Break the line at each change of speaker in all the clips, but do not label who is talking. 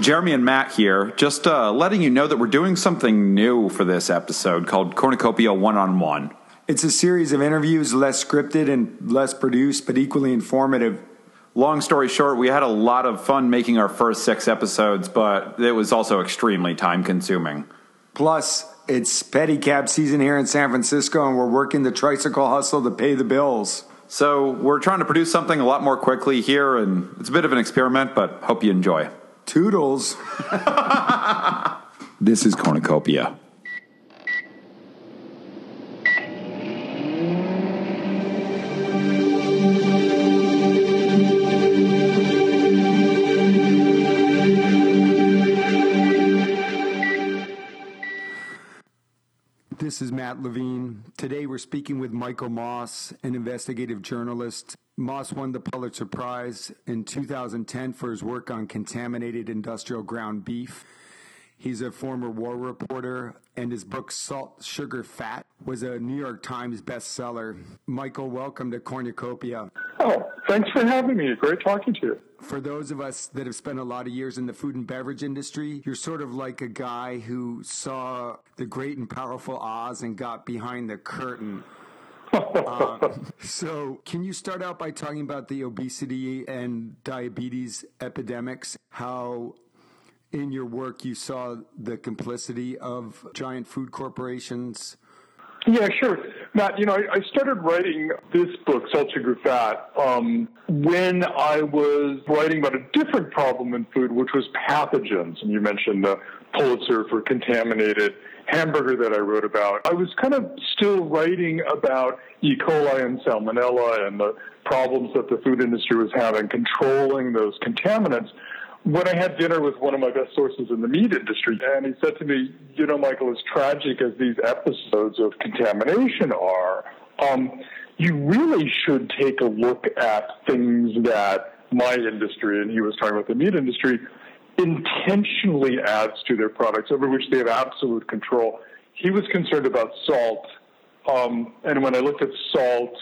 Jeremy and Matt here, just uh, letting you know that we're doing something new for this episode called Cornucopia One on One.
It's a series of interviews, less scripted and less produced, but equally informative.
Long story short, we had a lot of fun making our first six episodes, but it was also extremely time consuming.
Plus, it's pedicab season here in San Francisco, and we're working the tricycle hustle to pay the bills.
So we're trying to produce something a lot more quickly here, and it's a bit of an experiment, but hope you enjoy.
Toodles.
This is Cornucopia.
This is Matt Levine. Today we're speaking with Michael Moss, an investigative journalist. Moss won the Pulitzer Prize in 2010 for his work on contaminated industrial ground beef. He's a former war reporter, and his book Salt, Sugar, Fat was a New York Times bestseller. Michael, welcome to Cornucopia.
Oh, thanks for having me. Great talking to you.
For those of us that have spent a lot of years in the food and beverage industry, you're sort of like a guy who saw the great and powerful Oz and got behind the curtain. Uh, so, can you start out by talking about the obesity and diabetes epidemics? How, in your work, you saw the complicity of giant food corporations?
Yeah, sure. Matt, you know, I, I started writing this book, Salt, Sugar, Fat, um, when I was writing about a different problem in food, which was pathogens. And you mentioned the Pulitzer for contaminated hamburger that I wrote about. I was kind of still writing about E. coli and salmonella and the problems that the food industry was having controlling those contaminants when I had dinner with one of my best sources in the meat industry, and he said to me, You know, Michael, as tragic as these episodes of contamination are, um, you really should take a look at things that my industry, and he was talking about the meat industry, intentionally adds to their products over which they have absolute control. He was concerned about salt, um, and when I looked at salt,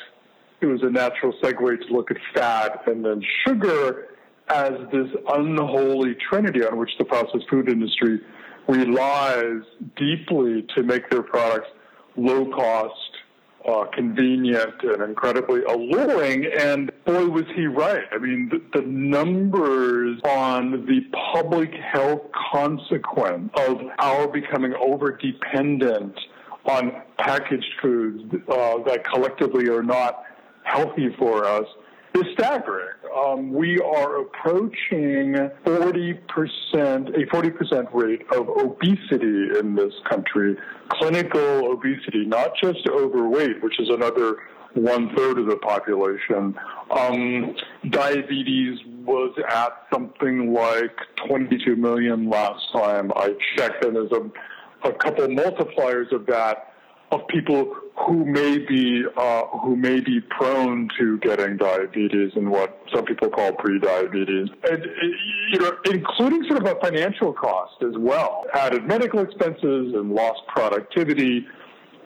it was a natural segue to look at fat and then sugar as this unholy trinity on which the processed food industry relies deeply to make their products low cost, uh, convenient, and incredibly alluring. And boy, was he right. I mean, the, the numbers on the public health consequence of our becoming over dependent on packaged foods uh, that collectively are not healthy for us is staggering. Um, we are approaching 40%, a 40% rate of obesity in this country. Clinical obesity, not just overweight, which is another one third of the population. Um, diabetes was at something like 22 million last time I checked, and there's a, a couple multipliers of that of people who may be uh, who may be prone to getting diabetes and what some people call pre-diabetes, and you know, including sort of a financial cost as well. Added medical expenses and lost productivity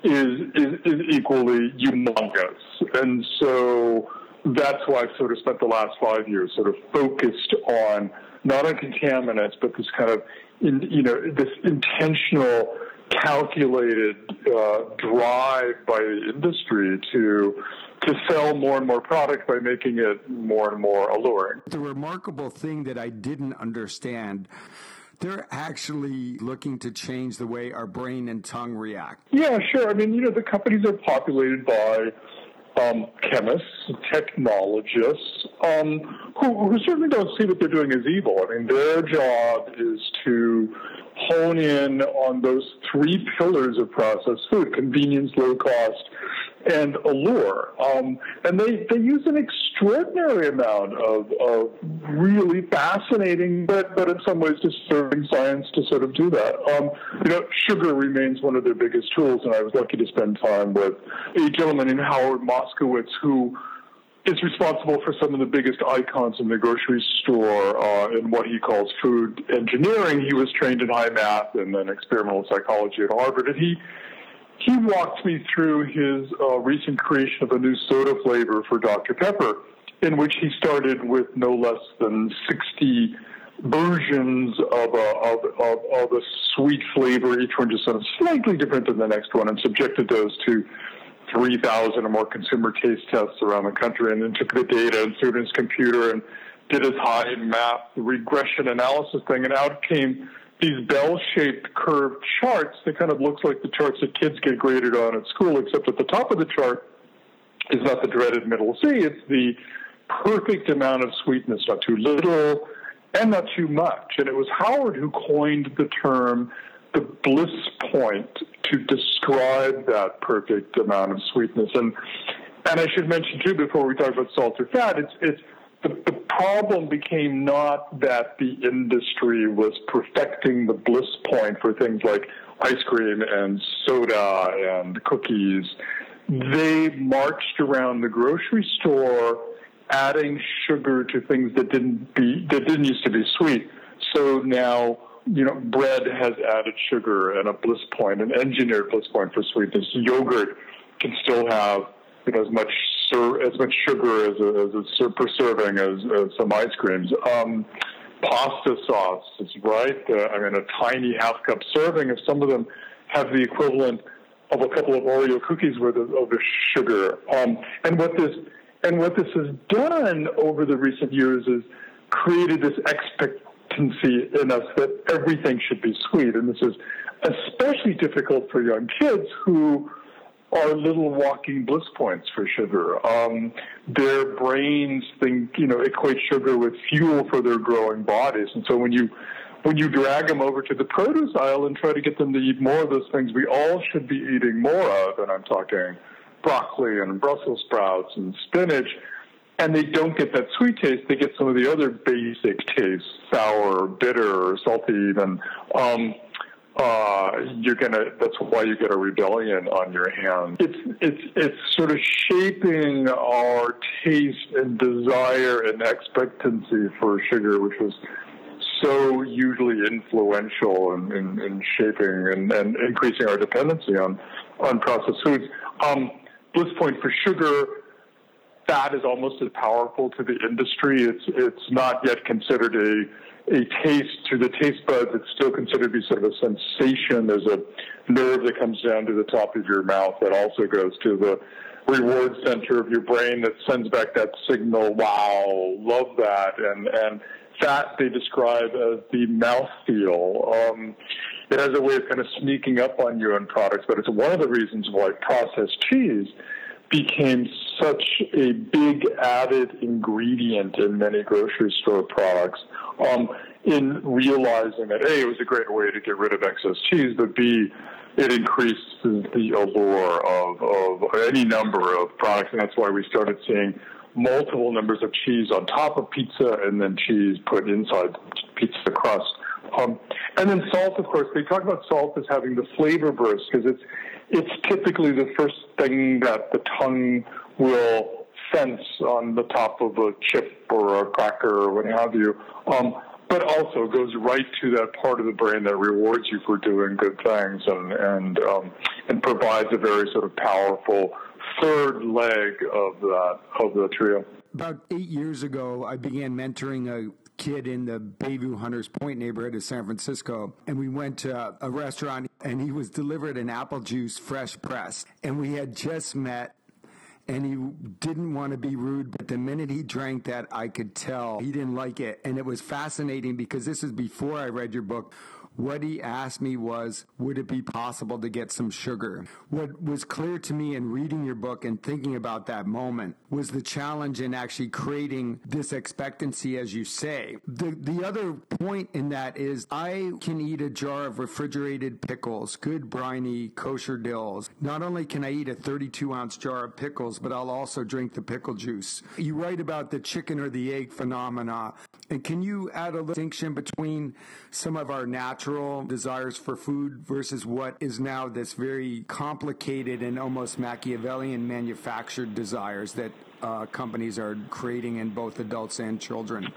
is is, is equally humongous, and so that's why I've sort of spent the last five years sort of focused on not on contaminants, but this kind of in, you know this intentional calculated uh, drive by the industry to to sell more and more product by making it more and more alluring.
The remarkable thing that I didn't understand. They're actually looking to change the way our brain and tongue react.
Yeah, sure. I mean, you know, the companies are populated by um, chemists, technologists, um, who, who certainly don't see what they're doing as evil. I mean, their job is to hone in on those three pillars of processed food convenience, low cost, and allure. Um, and they, they use an extraordinary amount of, of really fascinating, but, but in some ways disturbing science to sort of do that. Um, you know, sugar remains one of their biggest tools, and I was lucky to spend time with a gentleman named Howard Moskowitz who is responsible for some of the biggest icons in the grocery store uh, in what he calls food engineering. He was trained in high math and then experimental psychology at Harvard, and he he walked me through his uh, recent creation of a new soda flavor for Dr. Pepper, in which he started with no less than 60 versions of a, of, of, of a sweet flavor. Each one just sort of slightly different than the next one, and subjected those to 3,000 or more consumer taste tests around the country, and then took the data in his computer and did his high map regression analysis thing, and out came these bell-shaped curved charts that kind of looks like the charts that kids get graded on at school, except at the top of the chart is not the dreaded middle C, it's the perfect amount of sweetness, not too little and not too much. And it was Howard who coined the term the bliss point to describe that perfect amount of sweetness. And and I should mention too before we talk about salt or fat, it's it's the, the problem became not that the industry was perfecting the bliss point for things like ice cream and soda and cookies. They marched around the grocery store adding sugar to things that didn't be that didn't used to be sweet. So now you know bread has added sugar and a bliss point, an engineered bliss point for sweetness. Yogurt can still have you know as much as much sugar as a, as a per serving as, as some ice creams. Um, pasta sauce is right. Uh, I mean, a tiny half cup serving of some of them have the equivalent of a couple of Oreo cookies worth of, of sugar. Um, and what this and what this has done over the recent years is created this expectancy in us that everything should be sweet. And this is especially difficult for young kids who are little walking bliss points for sugar. Um, their brains think, you know, equate sugar with fuel for their growing bodies. And so when you when you drag them over to the produce aisle and try to get them to eat more of those things we all should be eating more of, and I'm talking broccoli and Brussels sprouts and spinach, and they don't get that sweet taste. They get some of the other basic tastes, sour, bitter, salty, even. Um, uh, you're gonna. That's why you get a rebellion on your hands. It's it's it's sort of shaping our taste and desire and expectancy for sugar, which was so hugely influential in, in, in shaping and, and, increasing our dependency on on processed foods. Um, bliss point for sugar, fat is almost as powerful to the industry. It's it's not yet considered a a taste to the taste buds. It's still considered to be sort of a sensation. There's a nerve that comes down to the top of your mouth that also goes to the reward center of your brain that sends back that signal. Wow, love that. And and fat they describe as the mouth feel. Um, it has a way of kind of sneaking up on you in products, but it's one of the reasons why processed cheese became such a big added ingredient in many grocery store products. Um, in realizing that A, it was a great way to get rid of excess cheese, but B, it increases the allure of, of any number of products, and that's why we started seeing multiple numbers of cheese on top of pizza and then cheese put inside pizza crust. Um, and then salt, of course, they talk about salt as having the flavor burst because it's it's typically the first thing that the tongue will sense on the top of a chip or a cracker or what have you. Um, but also goes right to that part of the brain that rewards you for doing good things and and um, and provides a very sort of powerful third leg of that of the trio.
About eight years ago, I began mentoring a kid in the Bayview Hunters Point neighborhood of San Francisco, and we went to a restaurant, and he was delivered an apple juice fresh pressed, and we had just met. And he didn't want to be rude, but the minute he drank that, I could tell he didn't like it. And it was fascinating because this is before I read your book what he asked me was, would it be possible to get some sugar? What was clear to me in reading your book and thinking about that moment was the challenge in actually creating this expectancy, as you say. The, the other point in that is I can eat a jar of refrigerated pickles, good briny kosher dills. Not only can I eat a 32 ounce jar of pickles, but I'll also drink the pickle juice. You write about the chicken or the egg phenomena. And can you add a distinction between some of our natural desires for food versus what is now this very complicated and almost Machiavellian manufactured desires that uh, companies are creating in both adults and children?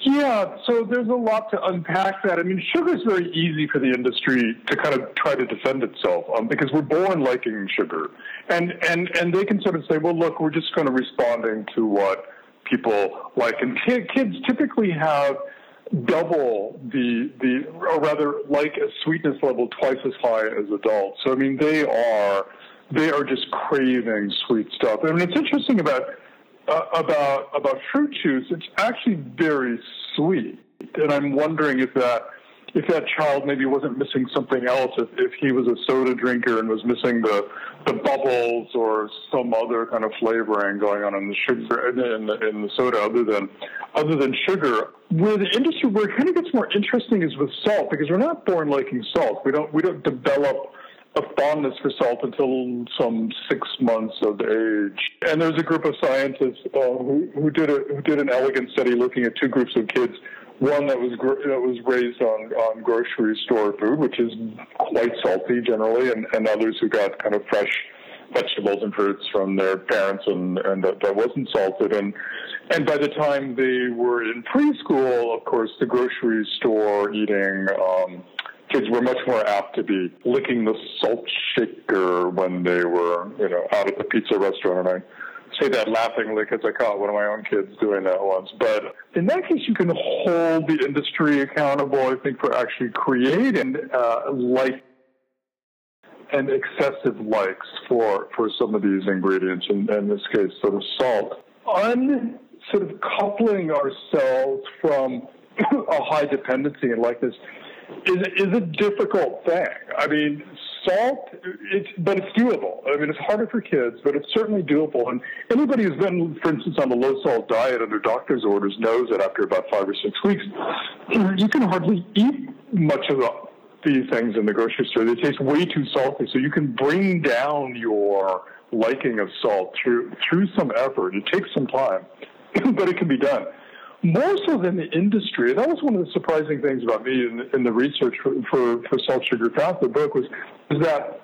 Yeah, so there's a lot to unpack that. I mean, sugar is very easy for the industry to kind of try to defend itself um, because we're born liking sugar, and and and they can sort of say, well, look, we're just kind of responding to what people like, and kids typically have double the the or rather like a sweetness level twice as high as adults. So I mean they are they are just craving sweet stuff. I mean it's interesting about uh, about about fruit juice. It's actually very sweet, and I'm wondering if that if that child maybe wasn't missing something else, if, if he was a soda drinker and was missing the the bubbles or some other kind of flavoring going on in the sugar in the, in the soda other than other than sugar. Where the industry where it kind of gets more interesting is with salt because we're not born liking salt. We don't we don't develop a fondness for salt until some six months of age. And there's a group of scientists uh, who, who did a, who did an elegant study looking at two groups of kids one that was that was raised on on grocery store food, which is quite salty generally, and, and others who got kind of fresh vegetables and fruits from their parents and and that, that wasn't salted and and by the time they were in preschool, of course, the grocery store eating um, kids were much more apt to be licking the salt shaker when they were, you know, out at the pizza restaurant. And I say that laughingly because I caught one of my own kids doing that once. But in that case, you can hold the industry accountable, I think, for actually creating uh, like and excessive likes for, for some of these ingredients, and in this case, sort of salt. Un sort of coupling ourselves from a high dependency and likeness is, is a difficult thing. I mean, salt, it's, but it's doable. I mean, it's harder for kids, but it's certainly doable. And anybody who's been, for instance, on the low salt diet under doctor's orders knows that after about five or six weeks, you can hardly eat much of the, things in the grocery store. They taste way too salty. So you can bring down your liking of salt through through some effort. It takes some time, but it can be done more so than the industry. That was one of the surprising things about me in, in the research for, for, for Salt Sugar Fat, the book, was, was that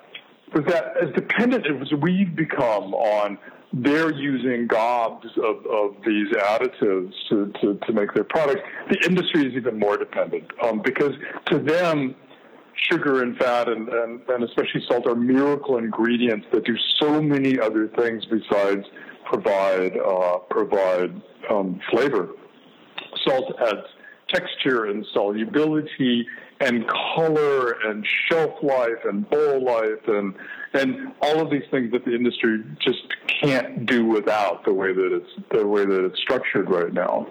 was that as dependent as we've become on they're using gobs of, of these additives to, to, to make their products, the industry is even more dependent um, because to them, sugar and fat and, and, and especially salt are miracle ingredients that do so many other things besides provide uh, provide um, flavor salt adds texture and solubility and color and shelf life and bowl life and and all of these things that the industry just can't do without the way that it's the way that it's structured right now.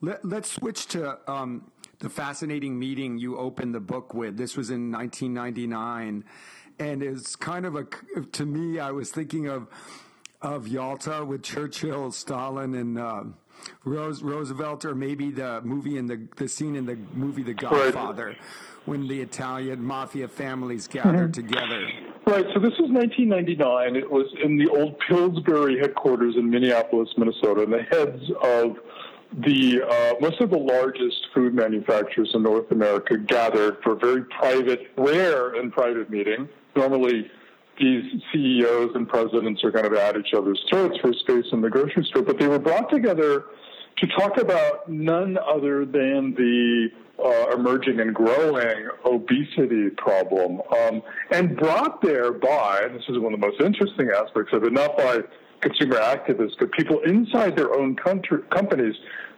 Let, us switch to um, the fascinating meeting you opened the book with. This was in 1999, and it's kind of a to me. I was thinking of of Yalta with Churchill, Stalin, and. Uh, Rose, Roosevelt, or maybe the movie in the the scene in the movie The Godfather, right. when the Italian mafia families gathered mm-hmm. together.
Right. So this was 1999. It was in the old Pillsbury headquarters in Minneapolis, Minnesota, and the heads of the uh, most of the largest food manufacturers in North America gathered for a very private, rare and private meeting. Normally, these CEOs and presidents are kind of at each other's throats for space in the grocery store, but they were brought together to talk about none other than the uh, emerging and growing obesity problem, um, and brought there by, this is one of the most interesting aspects of it, not by consumer activists, but people inside their own country, companies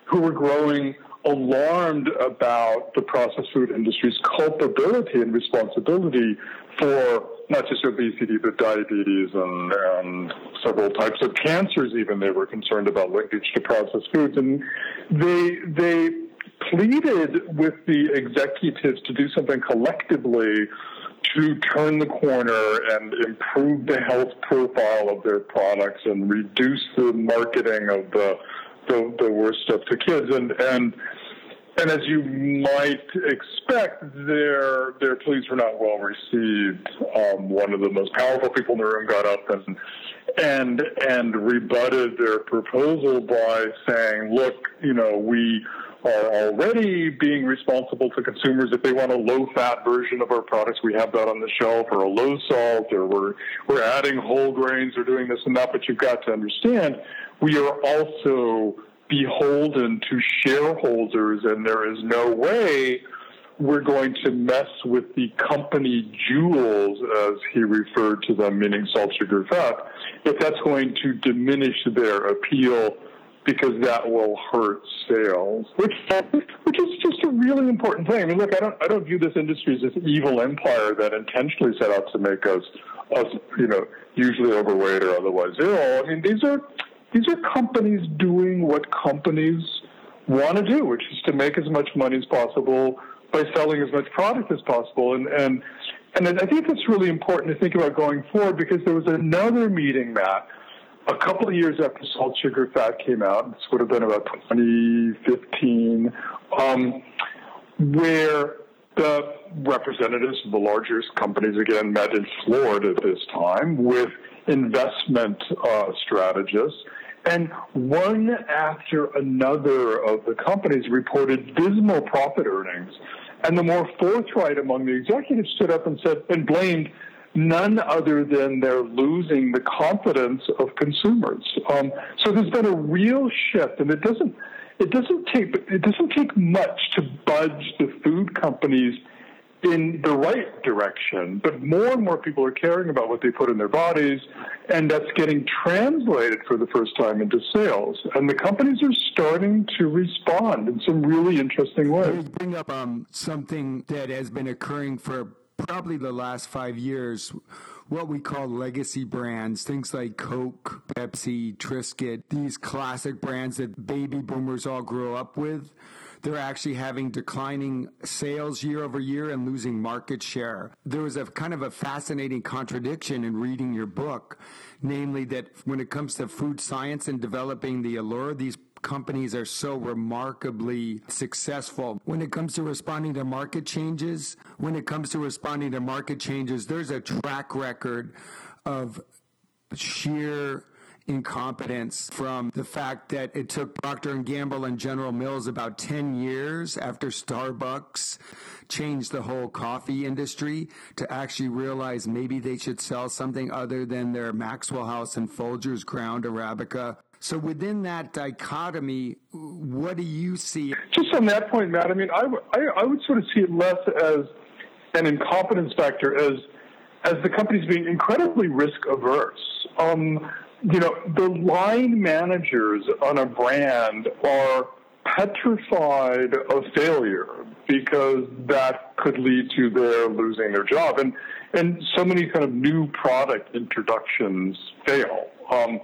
who were growing alarmed about the processed food industry's culpability and responsibility for not just obesity, but diabetes and, and several types of cancers. Even they were concerned about linkage to processed foods, and they they pleaded with the executives to do something collectively to turn the corner and improve the health profile of their products and reduce the marketing of the the, the worst stuff to kids and and and as you might expect, their their pleas were not well received. Um, one of the most powerful people in the room got up and and and rebutted their proposal by saying, "Look, you know, we are already being responsible to consumers. If they want a low-fat version of our products, we have that on the shelf, or a low salt, or we're we're adding whole grains, or doing this and that. But you've got to understand, we are also beholden to shareholders, and there is no way we're going to mess with the company jewels, as he referred to them, meaning salt, sugar, fat, if that's going to diminish their appeal because that will hurt sales, which which is just a really important thing. I mean, look, I don't I don't view this industry as this evil empire that intentionally set out to make us us you know usually overweight or otherwise ill. I mean, these are these are companies doing what companies want to do, which is to make as much money as possible by selling as much product as possible. And and and I think that's really important to think about going forward because there was another meeting, Matt, a couple of years after salt, sugar, fat came out, this would have been about 2015, um, where the representatives of the largest companies again met in Florida at this time with investment uh, strategists. And one after another of the companies reported dismal profit earnings. And the more forthright among the executives stood up and said and blamed none other than they're losing the confidence of consumers. Um, so there's been a real shift, and it doesn't it doesn't take it doesn't take much to budge the food companies in the right direction, but more and more people are caring about what they put in their bodies, and that's getting translated for the first time into sales. And the companies are starting to respond in some really interesting ways.
Bring up um, something that has been occurring for probably the last five years, what we call legacy brands, things like Coke, Pepsi, Triscuit, these classic brands that baby boomers all grew up with. They're actually having declining sales year over year and losing market share. There was a kind of a fascinating contradiction in reading your book, namely that when it comes to food science and developing the allure, these companies are so remarkably successful. When it comes to responding to market changes, when it comes to responding to market changes, there's a track record of sheer incompetence from the fact that it took Procter and Gamble and General Mills about 10 years after Starbucks changed the whole coffee industry to actually realize maybe they should sell something other than their Maxwell House and Folgers ground Arabica so within that dichotomy, what do you see?
Just on that point, Matt, I mean, I, I, I would sort of see it less as an incompetence factor as as the companies being incredibly risk averse. Um, you know, the line managers on a brand are petrified of failure because that could lead to their losing their job. And and so many kind of new product introductions fail. Um,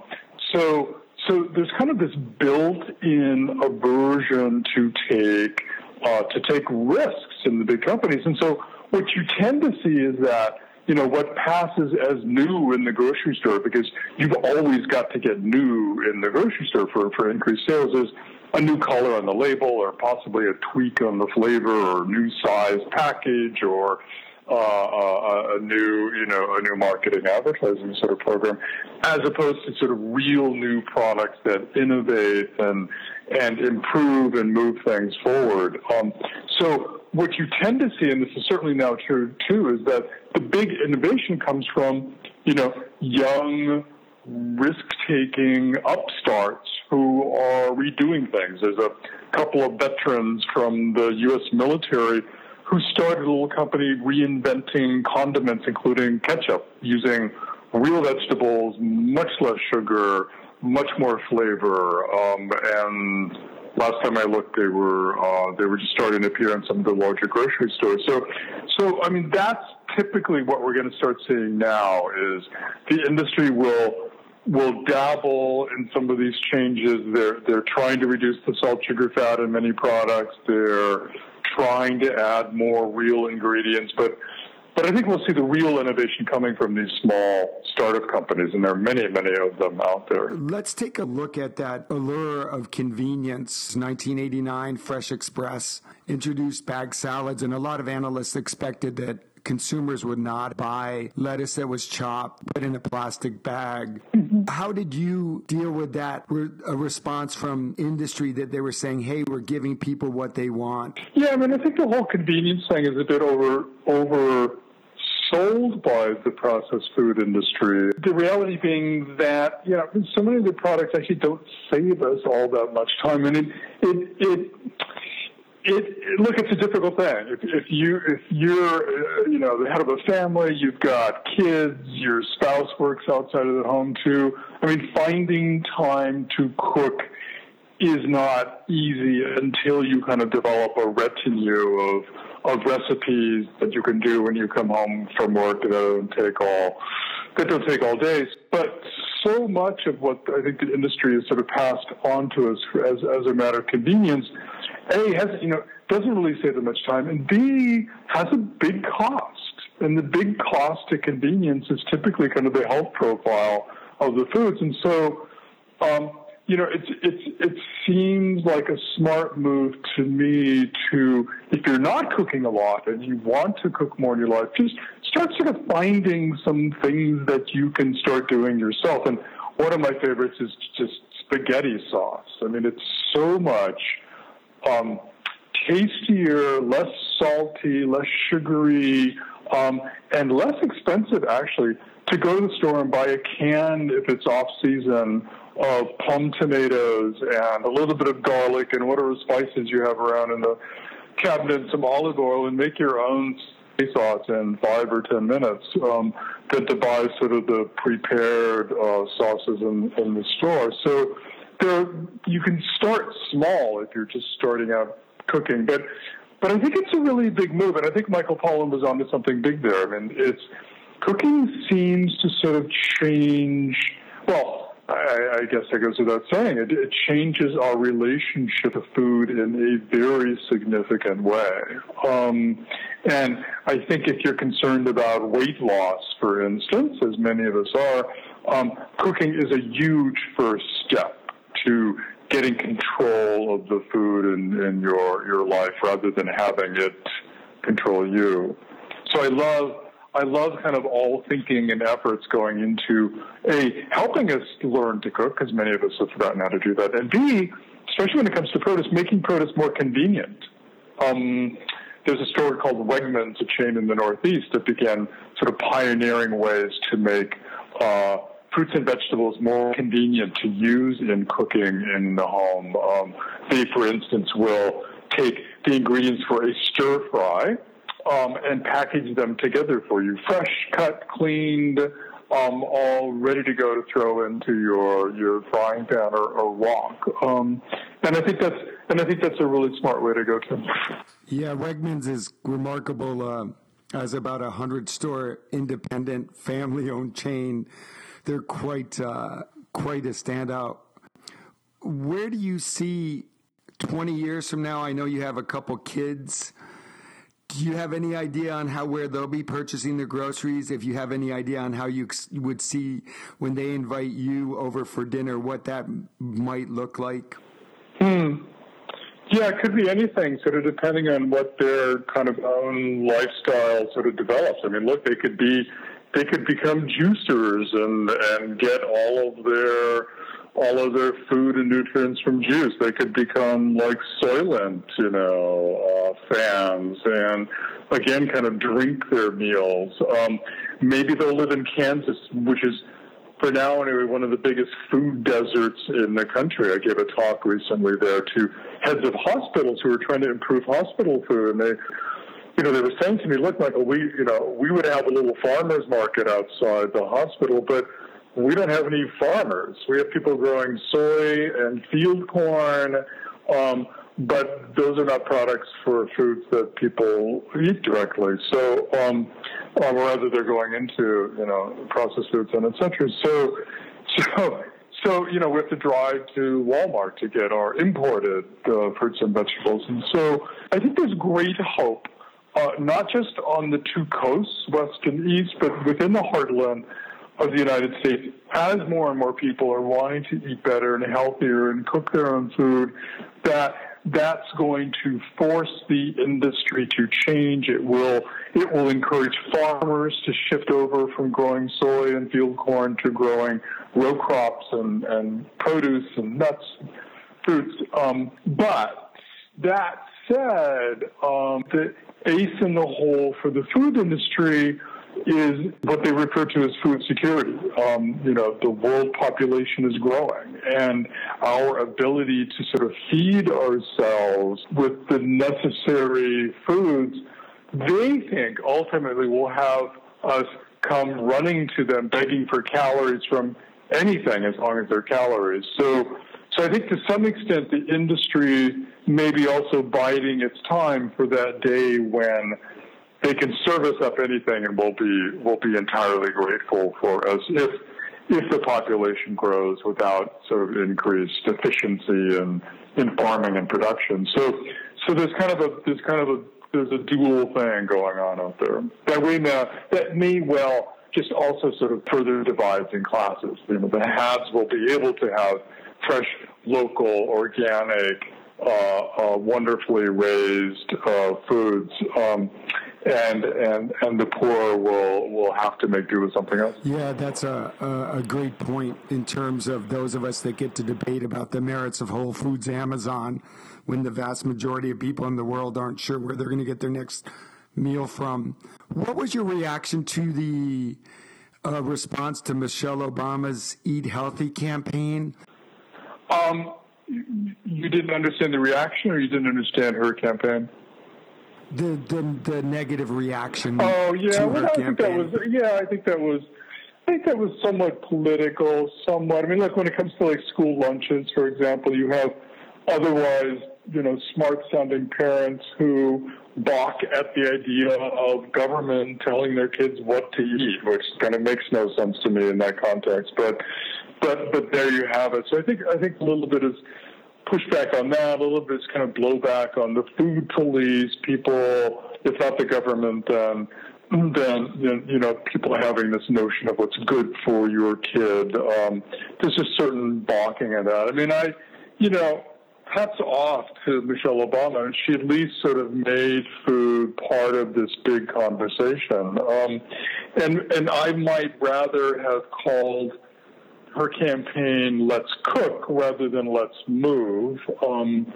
so so there's kind of this built-in aversion to take uh, to take risks in the big companies, and so what you tend to see is that you know what passes as new in the grocery store because you've always got to get new in the grocery store for for increased sales is a new color on the label or possibly a tweak on the flavor or new size package or uh, uh, a new, you know, a new marketing advertising sort of program, as opposed to sort of real new products that innovate and and improve and move things forward. Um, so what you tend to see, and this is certainly now true too, is that the big innovation comes from, you know, young, risk-taking upstarts who are redoing things. There's a couple of veterans from the U.S. military who started a little company reinventing condiments, including ketchup, using real vegetables, much less sugar, much more flavor. Um, and last time I looked, they were uh, they were just starting to appear in some of the larger grocery stores. So, so I mean, that's typically what we're going to start seeing now. Is the industry will will dabble in some of these changes. They're they're trying to reduce the salt, sugar, fat in many products. They're trying to add more real ingredients, but but I think we'll see the real innovation coming from these small startup companies, and there are many, many of them out there.
Let's take a look at that allure of convenience. 1989, Fresh Express introduced bag salads, and a lot of analysts expected that consumers would not buy lettuce that was chopped, put in a plastic bag. Mm-hmm. How did you deal with that? A response from industry that they were saying, "Hey, we're giving people what they want."
Yeah, I mean, I think the whole convenience thing is a bit over over sold by the processed food industry. The reality being that, you know, so many of the products actually don't save us all that much time. And it, it, it it, look, it's a difficult thing. If, if you if you're uh, you know the head of a family, you've got kids, your spouse works outside of the home too. I mean, finding time to cook is not easy until you kind of develop a retinue of of recipes that you can do when you come home from work that don't take all that don't take all days. But so much of what I think the industry has sort of passed on to us as as a matter of convenience, a has you know doesn't really save that much time, and b has a big cost. And the big cost to convenience is typically kind of the health profile of the foods, and so. Um, you know, it's it's it seems like a smart move to me to if you're not cooking a lot and you want to cook more in your life, just start sort of finding some things that you can start doing yourself. And one of my favorites is just spaghetti sauce. I mean, it's so much um, tastier, less salty, less sugary, um, and less expensive actually to go to the store and buy a can if it's off season of plum tomatoes and a little bit of garlic and whatever spices you have around in the cabinet, some olive oil, and make your own sauce in five or ten minutes um, than to buy sort of the prepared uh, sauces in, in the store. So there, you can start small if you're just starting out cooking, but but I think it's a really big move, and I think Michael Pollan was onto something big there. I mean, it's cooking seems to sort of change. Well, I, I guess that goes without saying. It, it changes our relationship to food in a very significant way. Um, and I think if you're concerned about weight loss, for instance, as many of us are, um, cooking is a huge first step to getting control of the food in, in your, your life rather than having it control you. So I love I love kind of all thinking and efforts going into a helping us learn to cook because many of us have forgotten how to do that, and b especially when it comes to produce, making produce more convenient. Um, there's a store called Wegmans, a chain in the Northeast, that began sort of pioneering ways to make uh, fruits and vegetables more convenient to use in cooking in the home. Um, they, for instance, will take the ingredients for a stir fry um, and package them together for you, fresh, cut, cleaned, um, all ready to go to throw into your your frying pan or, or wok. Um, and I think that's and I think that's a really smart way to go to.
Yeah, Wegmans is remarkable uh, as about a hundred store independent family owned chain. They're quite uh, quite a standout. Where do you see twenty years from now? I know you have a couple kids. Do you have any idea on how where they'll be purchasing their groceries? If you have any idea on how you would see when they invite you over for dinner, what that might look like?
Hmm. Yeah, it could be anything, sort of depending on what their kind of own lifestyle sort of develops. I mean, look, they could be, they could become juicers and and get all of their all of their food and nutrients from juice. They could become like Soylent, you know, uh, fans, and again, kind of drink their meals. Um, maybe they'll live in Kansas, which is, for now anyway, one of the biggest food deserts in the country. I gave a talk recently there to heads of hospitals who were trying to improve hospital food, and they you know, they were saying to me, look, Michael, we, you know, we would have a little farmer's market outside the hospital, but we don't have any farmers. We have people growing soy and field corn, um, but those are not products for foods that people eat directly. So, um, um, rather they're going into you know processed foods and etc. So, so. So, you know, we have to drive to Walmart to get our imported uh, fruits and vegetables. And so I think there's great hope, uh, not just on the two coasts, west and east, but within the heartland of the United States, as more and more people are wanting to eat better and healthier and cook their own food, that that's going to force the industry to change. It will it will encourage farmers to shift over from growing soy and field corn to growing row crops and, and produce and nuts, fruits. Um, but that said, um, the ace in the hole for the food industry is what they refer to as food security. Um, you know, the world population is growing, and our ability to sort of feed ourselves with the necessary foods, they think ultimately will have us come running to them begging for calories from anything as long as they're calories. So, So I think to some extent the industry may be also biding its time for that day when they can service up anything and we'll be we'll be entirely grateful for us if if the population grows without sort of increased efficiency in, in farming and production. So so there's kind of a there's kind of a there's a dual thing going on out there that we know that may well just also sort of further divides in classes. You know, the haves will be able to have fresh, local, organic, uh, uh, wonderfully raised uh, foods, um, and and and the poor will will have to make do with something else.
Yeah, that's a, a, a great point in terms of those of us that get to debate about the merits of Whole Foods, Amazon, when the vast majority of people in the world aren't sure where they're going to get their next meal from. What was your reaction to the uh, response to Michelle Obama's Eat Healthy campaign?
Um, you didn't understand the reaction, or you didn't understand her campaign?
The the, the negative reaction.
Oh yeah, well, I think that was yeah, I think that was. I think that was somewhat political, somewhat. I mean, look, when it comes to like school lunches, for example, you have otherwise, you know, smart-sounding parents who balk at the idea of government telling their kids what to eat, which kind of makes no sense to me in that context. But, but, but there you have it. So I think I think a little bit is pushback on that, a little bit is kind of blowback on the food police, people, if not the government, then then then, you know people having this notion of what's good for your kid. Um, there's a certain balking at that. I mean, I, you know, hats off to Michelle Obama. She at least sort of made food part of this big conversation. Um, and and I might rather have called her campaign "Let's Cook" rather than "Let's Move," um,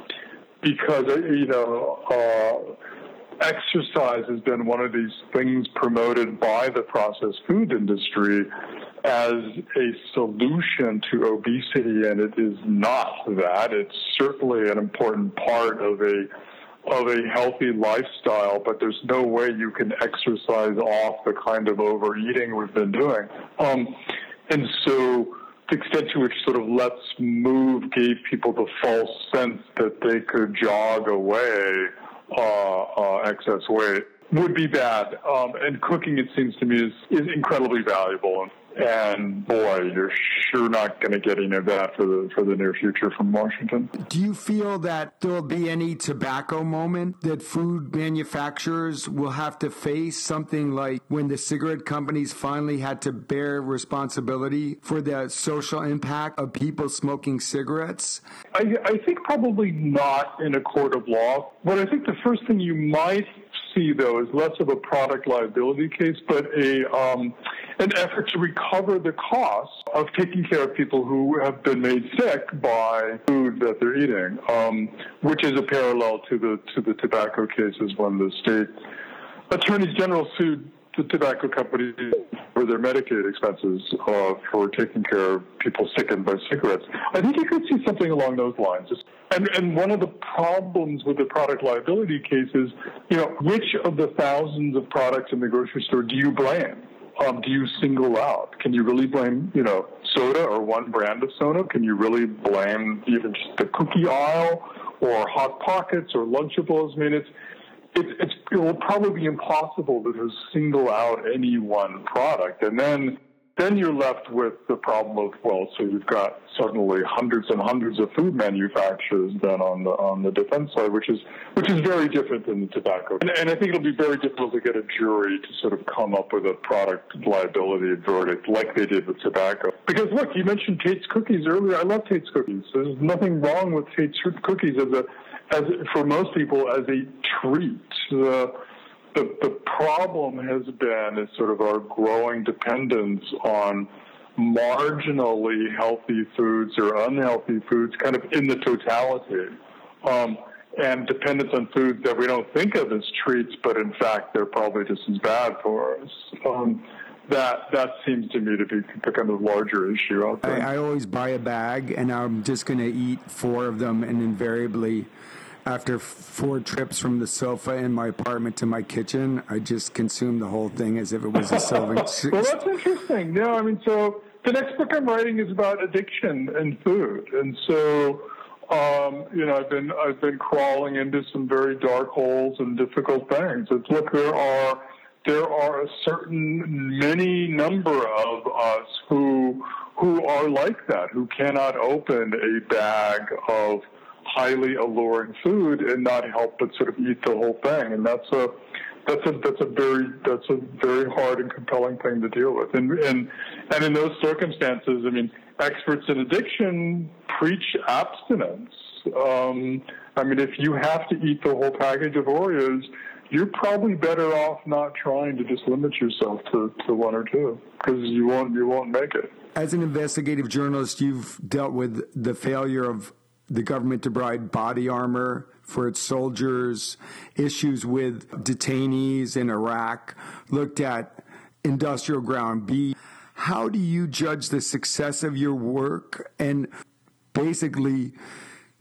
because uh, you know. Uh, exercise has been one of these things promoted by the processed food industry as a solution to obesity, and it is not that. It's certainly an important part of a of a healthy lifestyle, but there's no way you can exercise off the kind of overeating we've been doing. Um, and so the extent to which sort of let's move gave people the false sense that they could jog away uh, uh, excess weight would be bad. Um, and cooking, it seems to me, is, is incredibly valuable. And boy, you're sure not going to get any of that for the for the near future from Washington.
Do you feel that there'll be any tobacco moment that food manufacturers will have to face? Something like when the cigarette companies finally had to bear responsibility for the social impact of people smoking cigarettes?
I, I think probably not in a court of law. But I think the first thing you might see, though, is less of a product liability case, but a um, an effort to recover the costs of taking care of people who have been made sick by food that they're eating, um, which is a parallel to the to the tobacco cases when the state attorneys general sued the tobacco companies for their Medicaid expenses uh, for taking care of people sickened by cigarettes. I think you could see something along those lines. And, and one of the problems with the product liability case is, you know, which of the thousands of products in the grocery store do you blame? Um, do you single out? Can you really blame, you know, soda or one brand of soda? Can you really blame even just the cookie aisle or Hot Pockets or Lunchables? I mean, it's it, it's, it will probably be impossible to single out any one product. And then, then you're left with the problem of, well, so you've got suddenly hundreds and hundreds of food manufacturers then on the, on the defense side, which is, which is very different than the tobacco. And, and I think it'll be very difficult to get a jury to sort of come up with a product liability verdict like they did with tobacco. Because look, you mentioned Tate's cookies earlier. I love Tate's cookies. There's nothing wrong with Tate's cookies as a, as for most people as a treat. The, the the problem has been is sort of our growing dependence on marginally healthy foods or unhealthy foods, kind of in the totality. Um, and dependence on foods that we don't think of as treats, but in fact they're probably just as bad for us. Um, that that seems to me to be the kind of larger issue out there.
I, I always buy a bag and I'm just going to eat four of them, and invariably, after four trips from the sofa in my apartment to my kitchen, I just consumed the whole thing as if it was a serving.
well, that's interesting. No, I mean, so the next book I'm writing is about addiction and food, and so um, you know I've been I've been crawling into some very dark holes and difficult things. It's look there are there are a certain many number of us who who are like that, who cannot open a bag of highly alluring food and not help but sort of eat the whole thing, and that's a that's a that's a very that's a very hard and compelling thing to deal with. And and and in those circumstances, I mean, experts in addiction preach abstinence. Um, I mean, if you have to eat the whole package of Oreos, you're probably better off not trying to just limit yourself to, to one or two because you won't you won't make it.
As an investigative journalist, you've dealt with the failure of the government to provide body armor for its soldiers, issues with detainees in Iraq, looked at industrial ground B. How do you judge the success of your work and basically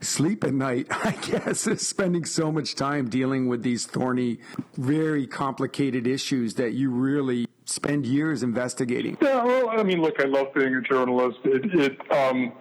sleep at night, I guess, is spending so much time dealing with these thorny, very complicated issues that you really spend years investigating?
Yeah, well, I mean, look, I love being a journalist. It, it um,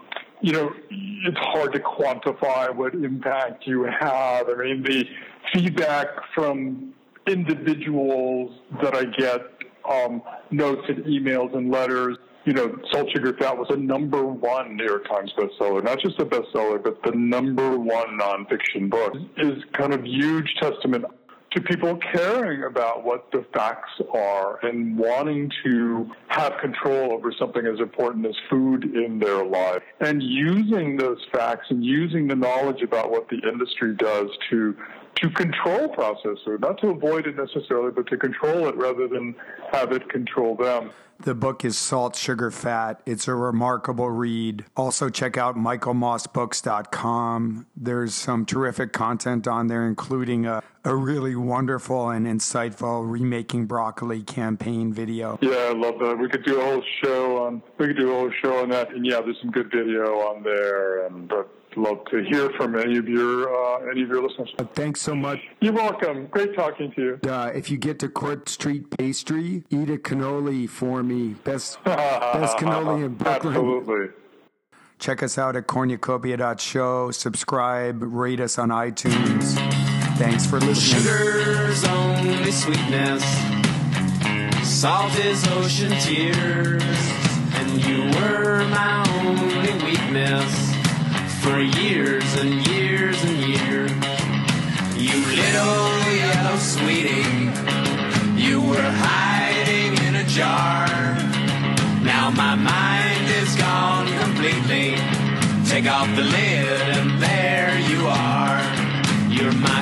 you know, it's hard to quantify what impact you have. I mean, the feedback from individuals that I get, um, notes and emails and letters, you know, Salt Sugar Fat was a number one New York Times bestseller, not just a bestseller, but the number one nonfiction book, is kind of huge testament to people caring about what the facts are and wanting to have control over something as important as food in their life and using those facts and using the knowledge about what the industry does to to control processed food, not to avoid it necessarily, but to control it rather than have it control them.
The book is Salt, Sugar, Fat. It's a remarkable read. Also, check out michaelmossbooks.com. There's some terrific content on there, including a, a really wonderful and insightful remaking broccoli campaign video.
Yeah, I love that. We could do a whole show on we could do a whole show on that. And yeah, there's some good video on there and uh, love to hear from any of your uh, any of your listeners.
Uh, thanks so much.
You're welcome. Great talking to you.
Uh, if you get to Court Street Pastry, eat a cannoli for me. Best best cannoli in Brooklyn.
Absolutely.
Check us out at cornucopia.show. Subscribe, rate us on iTunes. Thanks for listening.
Sugar's only sweetness, salt is ocean tears, and you were my only weakness for years and years and years. You little yellow sweetie, you were hiding in a jar. Now my mind is gone completely. Take off the lid and there you are. You're my